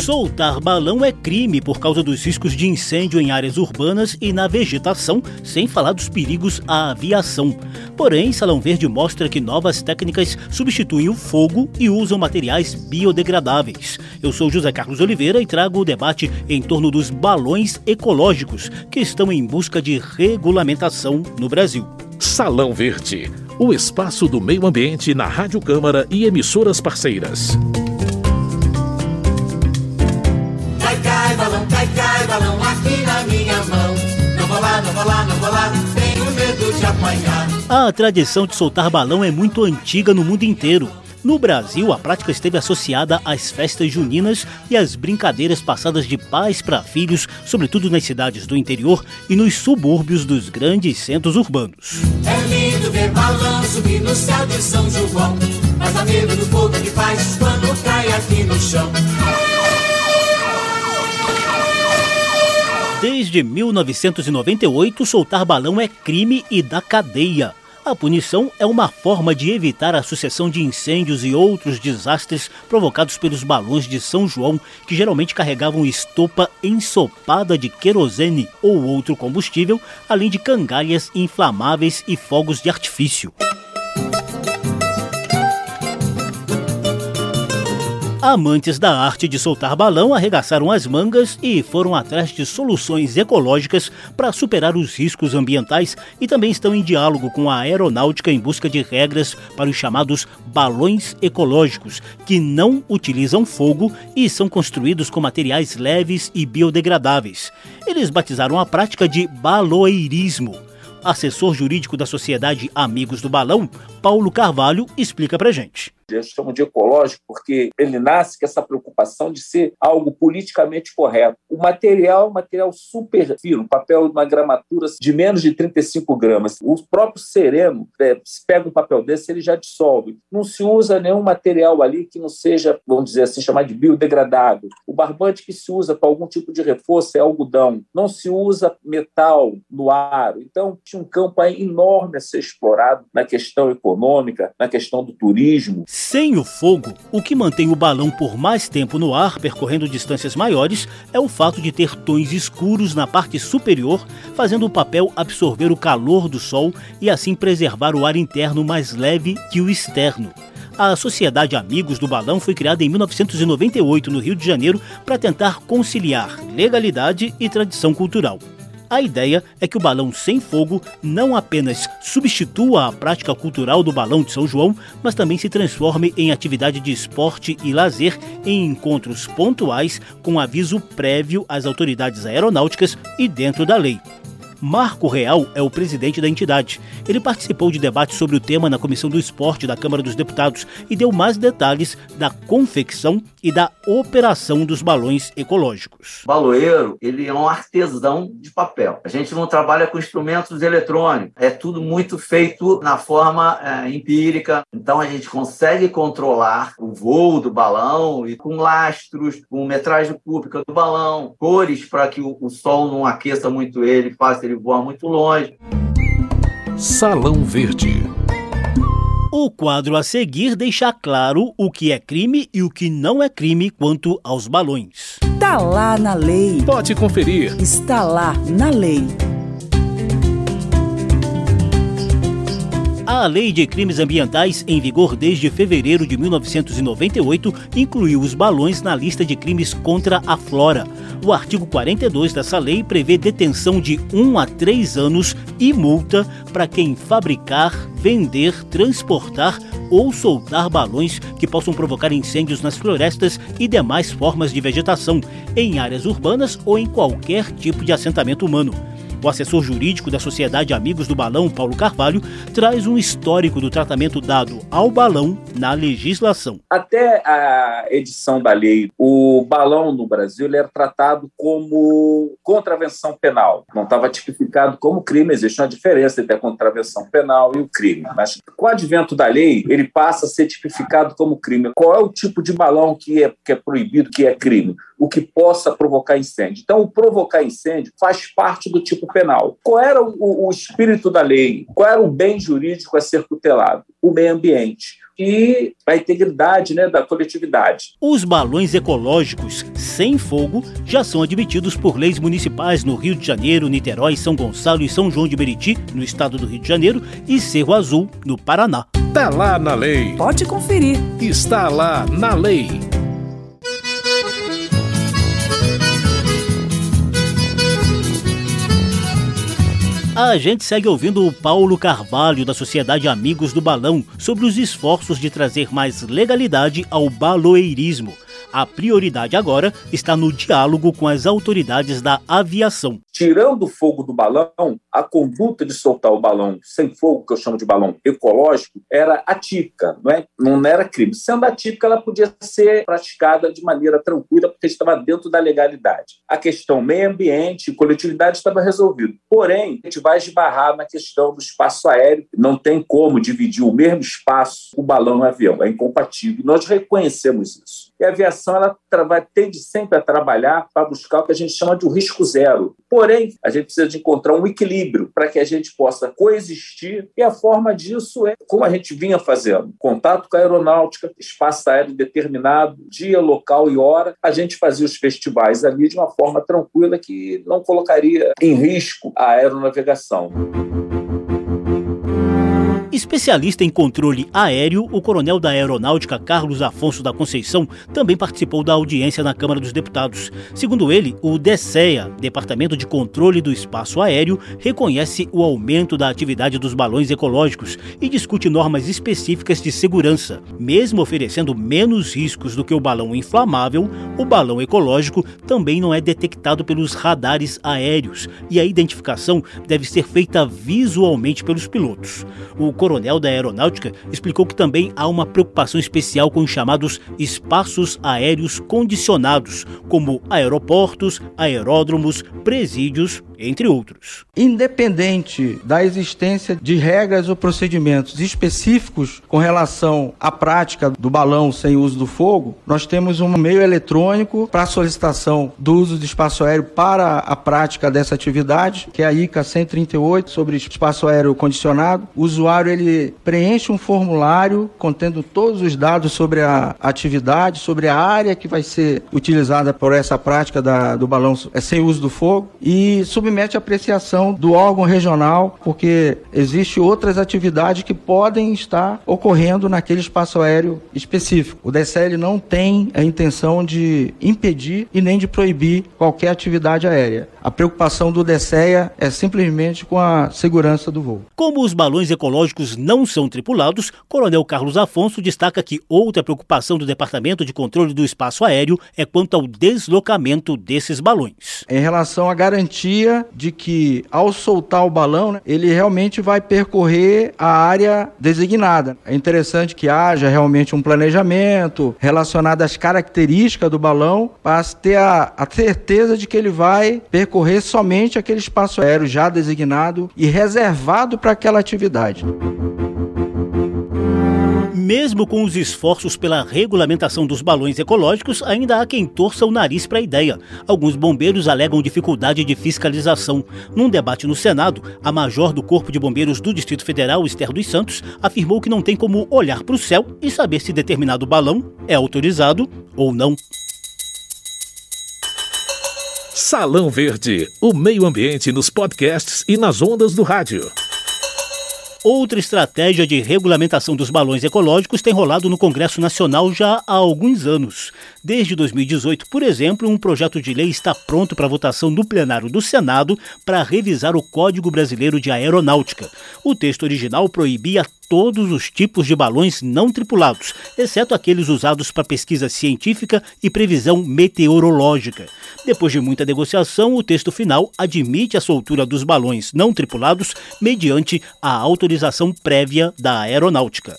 Soltar balão é crime por causa dos riscos de incêndio em áreas urbanas e na vegetação, sem falar dos perigos à aviação. Porém, Salão Verde mostra que novas técnicas substituem o fogo e usam materiais biodegradáveis. Eu sou José Carlos Oliveira e trago o debate em torno dos balões ecológicos, que estão em busca de regulamentação no Brasil. Salão Verde, o espaço do meio ambiente na Rádio Câmara e emissoras parceiras. A tradição de soltar balão é muito antiga no mundo inteiro. No Brasil, a prática esteve associada às festas juninas e às brincadeiras passadas de pais para filhos, sobretudo nas cidades do interior e nos subúrbios dos grandes centros urbanos. É lindo ver balão subir no céu de São João, mas dá medo do fogo que faz quando cai aqui no chão. Desde 1998, soltar balão é crime e dá cadeia. A punição é uma forma de evitar a sucessão de incêndios e outros desastres provocados pelos balões de São João, que geralmente carregavam estopa ensopada de querosene ou outro combustível, além de cangalhas inflamáveis e fogos de artifício. Amantes da arte de soltar balão arregaçaram as mangas e foram atrás de soluções ecológicas para superar os riscos ambientais e também estão em diálogo com a aeronáutica em busca de regras para os chamados balões ecológicos, que não utilizam fogo e são construídos com materiais leves e biodegradáveis. Eles batizaram a prática de baloeirismo. Assessor jurídico da Sociedade Amigos do Balão, Paulo Carvalho, explica pra gente eu chamo de ecológico porque ele nasce com essa preocupação de ser algo politicamente correto. O material é um material super fino, papel de uma gramatura de menos de 35 gramas. O próprio sereno, é, se pega um papel desse, ele já dissolve. Não se usa nenhum material ali que não seja, vamos dizer assim, chamado de biodegradável. O barbante que se usa para algum tipo de reforço é algodão. Não se usa metal no aro. Então, tinha um campo enorme a ser explorado na questão econômica, na questão do turismo. Sem o fogo, o que mantém o balão por mais tempo no ar, percorrendo distâncias maiores, é o fato de ter tons escuros na parte superior, fazendo o papel absorver o calor do sol e assim preservar o ar interno mais leve que o externo. A Sociedade Amigos do Balão foi criada em 1998 no Rio de Janeiro para tentar conciliar legalidade e tradição cultural. A ideia é que o balão sem fogo não apenas substitua a prática cultural do balão de São João, mas também se transforme em atividade de esporte e lazer em encontros pontuais com aviso prévio às autoridades aeronáuticas e dentro da lei. Marco Real é o presidente da entidade. Ele participou de debates sobre o tema na Comissão do Esporte da Câmara dos Deputados e deu mais detalhes da confecção e da operação dos balões ecológicos. O baloeiro, ele é um artesão de papel. A gente não trabalha com instrumentos eletrônicos. É tudo muito feito na forma é, empírica. Então a gente consegue controlar o voo do balão e com lastros, com metragem cúbica do balão, cores para que o, o sol não aqueça muito ele, faça ele voar muito longe. Salão Verde. O quadro a seguir deixa claro o que é crime e o que não é crime quanto aos balões. Está lá na lei. Pode conferir. Está lá na lei. A Lei de Crimes Ambientais, em vigor desde fevereiro de 1998, incluiu os balões na lista de crimes contra a flora. O artigo 42 dessa lei prevê detenção de 1 a 3 anos e multa para quem fabricar, vender, transportar ou soltar balões que possam provocar incêndios nas florestas e demais formas de vegetação, em áreas urbanas ou em qualquer tipo de assentamento humano. O assessor jurídico da Sociedade Amigos do Balão, Paulo Carvalho, traz um histórico do tratamento dado ao balão na legislação. Até a edição da lei, o balão no Brasil era tratado como contravenção penal. Não estava tipificado como crime, existe uma diferença entre a contravenção penal e o crime. Mas com o advento da lei, ele passa a ser tipificado como crime. Qual é o tipo de balão que é, que é proibido, que é crime? O que possa provocar incêndio. Então, o provocar incêndio faz parte do tipo penal. Qual era o, o espírito da lei? Qual era o bem jurídico a ser tutelado? O meio ambiente e a integridade né, da coletividade. Os balões ecológicos sem fogo já são admitidos por leis municipais no Rio de Janeiro, Niterói, São Gonçalo e São João de Meriti, no estado do Rio de Janeiro, e Cerro Azul, no Paraná. Tá lá na lei. Pode conferir. Está lá na lei. A gente segue ouvindo o Paulo Carvalho, da Sociedade Amigos do Balão, sobre os esforços de trazer mais legalidade ao baloeirismo. A prioridade agora está no diálogo com as autoridades da aviação. Tirando o fogo do balão, a conduta de soltar o balão sem fogo, que eu chamo de balão ecológico, era atípica, não, é? não era crime. Sendo atípica, ela podia ser praticada de maneira tranquila, porque estava dentro da legalidade. A questão meio ambiente e coletividade estava resolvido. Porém, a gente vai esbarrar na questão do espaço aéreo. Não tem como dividir o mesmo espaço o balão e o avião. É incompatível. Nós reconhecemos isso. E a aviação ela vai tende sempre a trabalhar para buscar o que a gente chama de um risco zero. Porém, a gente precisa de encontrar um equilíbrio para que a gente possa coexistir e a forma disso é como a gente vinha fazendo. Contato com a aeronáutica, espaço aéreo determinado, dia, local e hora. A gente fazia os festivais ali de uma forma tranquila que não colocaria em risco a aeronavegação. Especialista em controle aéreo, o coronel da Aeronáutica Carlos Afonso da Conceição também participou da audiência na Câmara dos Deputados. Segundo ele, o DECEA, Departamento de Controle do Espaço Aéreo, reconhece o aumento da atividade dos balões ecológicos e discute normas específicas de segurança. Mesmo oferecendo menos riscos do que o balão inflamável, o balão ecológico também não é detectado pelos radares aéreos e a identificação deve ser feita visualmente pelos pilotos. O coronel da aeronáutica explicou que também há uma preocupação especial com os chamados espaços aéreos condicionados, como aeroportos, aeródromos, presídios, entre outros. Independente da existência de regras ou procedimentos específicos com relação à prática do balão sem uso do fogo, nós temos um meio eletrônico para solicitação do uso do espaço aéreo para a prática dessa atividade, que é a ICA 138 sobre espaço aéreo condicionado. O usuário ele preenche um formulário contendo todos os dados sobre a atividade, sobre a área que vai ser utilizada por essa prática da, do balão é, sem uso do fogo e submete a apreciação do órgão regional, porque existe outras atividades que podem estar ocorrendo naquele espaço aéreo específico. O DCL não tem a intenção de impedir e nem de proibir qualquer atividade aérea. A preocupação do DCEA é simplesmente com a segurança do voo. Como os balões ecológicos não são tripulados, Coronel Carlos Afonso destaca que outra preocupação do Departamento de Controle do Espaço Aéreo é quanto ao deslocamento desses balões. Em relação à garantia de que, ao soltar o balão, né, ele realmente vai percorrer a área designada. É interessante que haja realmente um planejamento relacionado às características do balão para ter a, a certeza de que ele vai percorrer somente aquele espaço aéreo já designado e reservado para aquela atividade. Mesmo com os esforços pela regulamentação dos balões ecológicos, ainda há quem torça o nariz para a ideia. Alguns bombeiros alegam dificuldade de fiscalização. Num debate no Senado, a major do Corpo de Bombeiros do Distrito Federal, Esther dos Santos, afirmou que não tem como olhar para o céu e saber se determinado balão é autorizado ou não. Salão Verde, o meio ambiente nos podcasts e nas ondas do rádio. Outra estratégia de regulamentação dos balões ecológicos tem rolado no Congresso Nacional já há alguns anos. Desde 2018, por exemplo, um projeto de lei está pronto para votação no plenário do Senado para revisar o Código Brasileiro de Aeronáutica. O texto original proibia todos os tipos de balões não tripulados, exceto aqueles usados para pesquisa científica e previsão meteorológica. Depois de muita negociação, o texto final admite a soltura dos balões não tripulados mediante a autorização prévia da aeronáutica.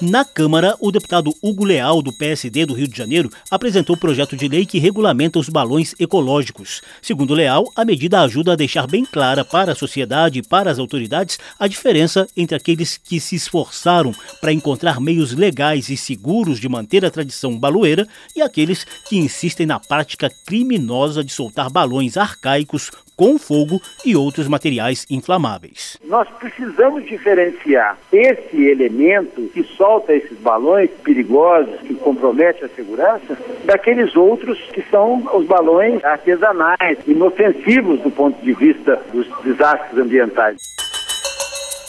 Na Câmara, o deputado Hugo Leal, do PSD do Rio de Janeiro, apresentou o projeto de lei que regulamenta os balões ecológicos. Segundo Leal, a medida ajuda a deixar bem clara para a sociedade e para as autoridades a diferença entre aqueles que se esforçaram para encontrar meios legais e seguros de manter a tradição baloeira e aqueles que insistem na prática criminosa de soltar balões arcaicos com fogo e outros materiais inflamáveis. Nós precisamos diferenciar esse elemento que solta esses balões perigosos, que compromete a segurança, daqueles outros que são os balões artesanais, inofensivos do ponto de vista dos desastres ambientais.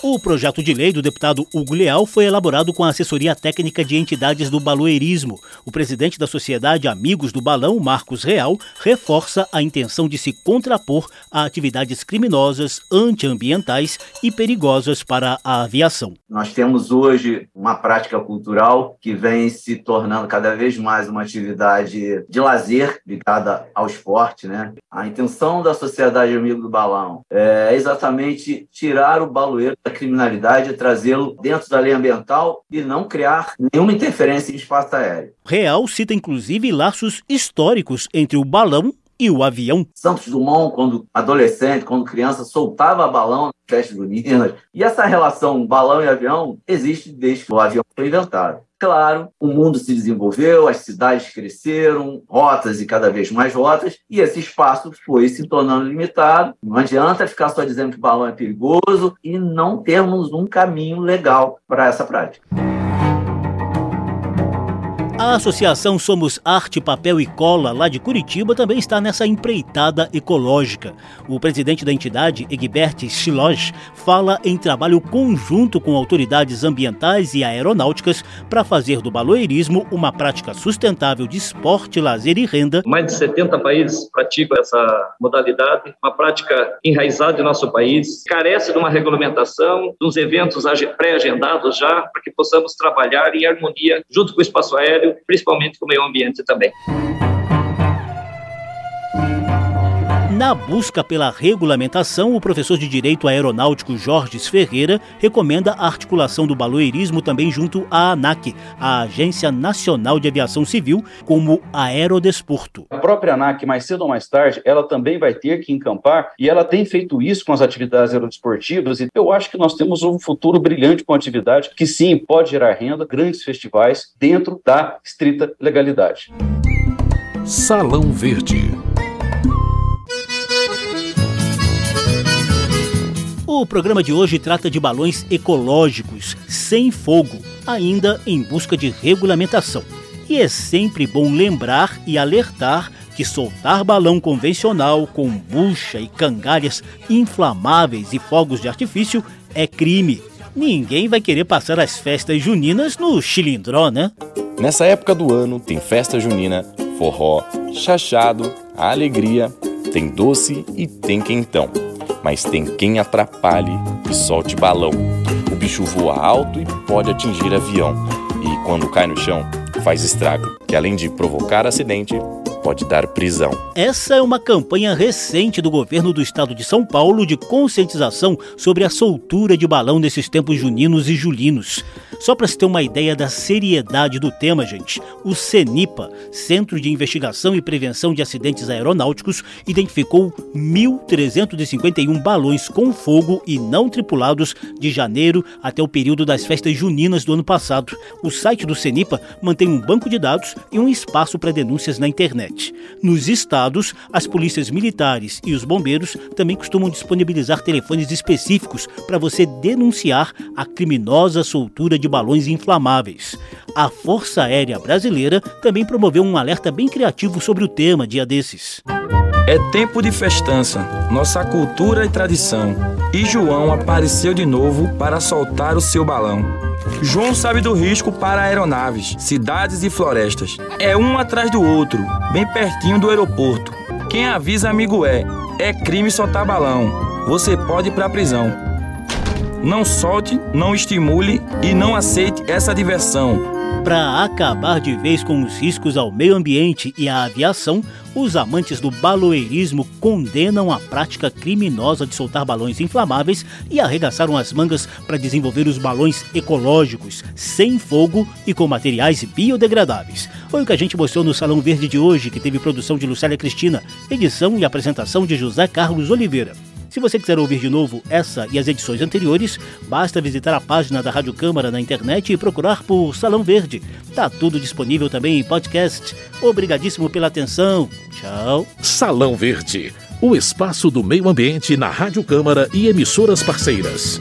O projeto de lei do deputado Hugo Leal foi elaborado com a assessoria técnica de entidades do baloeirismo. O presidente da Sociedade Amigos do Balão, Marcos Real, reforça a intenção de se contrapor a atividades criminosas, antiambientais e perigosas para a aviação. Nós temos hoje uma prática cultural que vem se tornando cada vez mais uma atividade de lazer ligada ao esporte, né? A intenção da Sociedade Amigos do Balão é exatamente tirar o baloeiro da criminalidade é trazê-lo dentro da lei ambiental e não criar nenhuma interferência em espaço aéreo. Real cita inclusive laços históricos entre o balão e o avião. Santos Dumont, quando adolescente, quando criança, soltava balão na festa juninas. E essa relação balão e avião existe desde que o avião foi inventado. Claro, o mundo se desenvolveu, as cidades cresceram, rotas e cada vez mais rotas, e esse espaço foi se tornando limitado. Não adianta ficar só dizendo que o balão é perigoso e não termos um caminho legal para essa prática. A Associação Somos Arte, Papel e Cola, lá de Curitiba, também está nessa empreitada ecológica. O presidente da entidade, Egbert Schiloj, fala em trabalho conjunto com autoridades ambientais e aeronáuticas para fazer do baloeirismo uma prática sustentável de esporte, lazer e renda. Mais de 70 países praticam essa modalidade, uma prática enraizada em nosso país, carece de uma regulamentação, de uns eventos pré-agendados já, para que possamos trabalhar em harmonia junto com o espaço aéreo principalmente com o meio ambiente também. Na busca pela regulamentação, o professor de Direito Aeronáutico Jorge Ferreira recomenda a articulação do baloeirismo também junto à ANAC, a Agência Nacional de Aviação Civil, como aerodesporto. A própria ANAC, mais cedo ou mais tarde, ela também vai ter que encampar e ela tem feito isso com as atividades aerodesportivas e eu acho que nós temos um futuro brilhante com a atividade que sim, pode gerar renda, grandes festivais dentro da estrita legalidade. Salão Verde O programa de hoje trata de balões ecológicos, sem fogo, ainda em busca de regulamentação. E é sempre bom lembrar e alertar que soltar balão convencional com bucha e cangalhas inflamáveis e fogos de artifício é crime. Ninguém vai querer passar as festas juninas no chilindró, né? Nessa época do ano tem festa junina, forró, chachado, alegria, tem doce e tem quentão mas tem quem atrapalhe e solte balão. O bicho voa alto e pode atingir avião, e quando cai no chão, faz estrago, que além de provocar acidente, pode dar prisão. Essa é uma campanha recente do governo do estado de São Paulo de conscientização sobre a soltura de balão nesses tempos juninos e julinos. Só para se ter uma ideia da seriedade do tema, gente, o CENIPA, Centro de Investigação e Prevenção de Acidentes Aeronáuticos, identificou 1.351 balões com fogo e não tripulados de janeiro até o período das festas juninas do ano passado. O site do CENIPA mantém um banco de dados e um espaço para denúncias na Nos estados, as polícias militares e os bombeiros também costumam disponibilizar telefones específicos para você denunciar a criminosa soltura de balões inflamáveis. A Força Aérea Brasileira também promoveu um alerta bem criativo sobre o tema dia desses. É tempo de festança, nossa cultura e tradição. E João apareceu de novo para soltar o seu balão. João sabe do risco para aeronaves, cidades e florestas. É um atrás do outro, bem pertinho do aeroporto. Quem avisa amigo é, é crime soltar balão. Você pode ir para a prisão. Não solte, não estimule e não aceite essa diversão. Para acabar de vez com os riscos ao meio ambiente e à aviação, os amantes do baloeirismo condenam a prática criminosa de soltar balões inflamáveis e arregaçaram as mangas para desenvolver os balões ecológicos, sem fogo e com materiais biodegradáveis. Foi o que a gente mostrou no Salão Verde de hoje, que teve produção de Lucélia Cristina, edição e apresentação de José Carlos Oliveira. Se você quiser ouvir de novo essa e as edições anteriores, basta visitar a página da Rádio Câmara na internet e procurar por Salão Verde. Tá tudo disponível também em podcast. Obrigadíssimo pela atenção. Tchau. Salão Verde, o espaço do meio ambiente na Rádio Câmara e emissoras parceiras.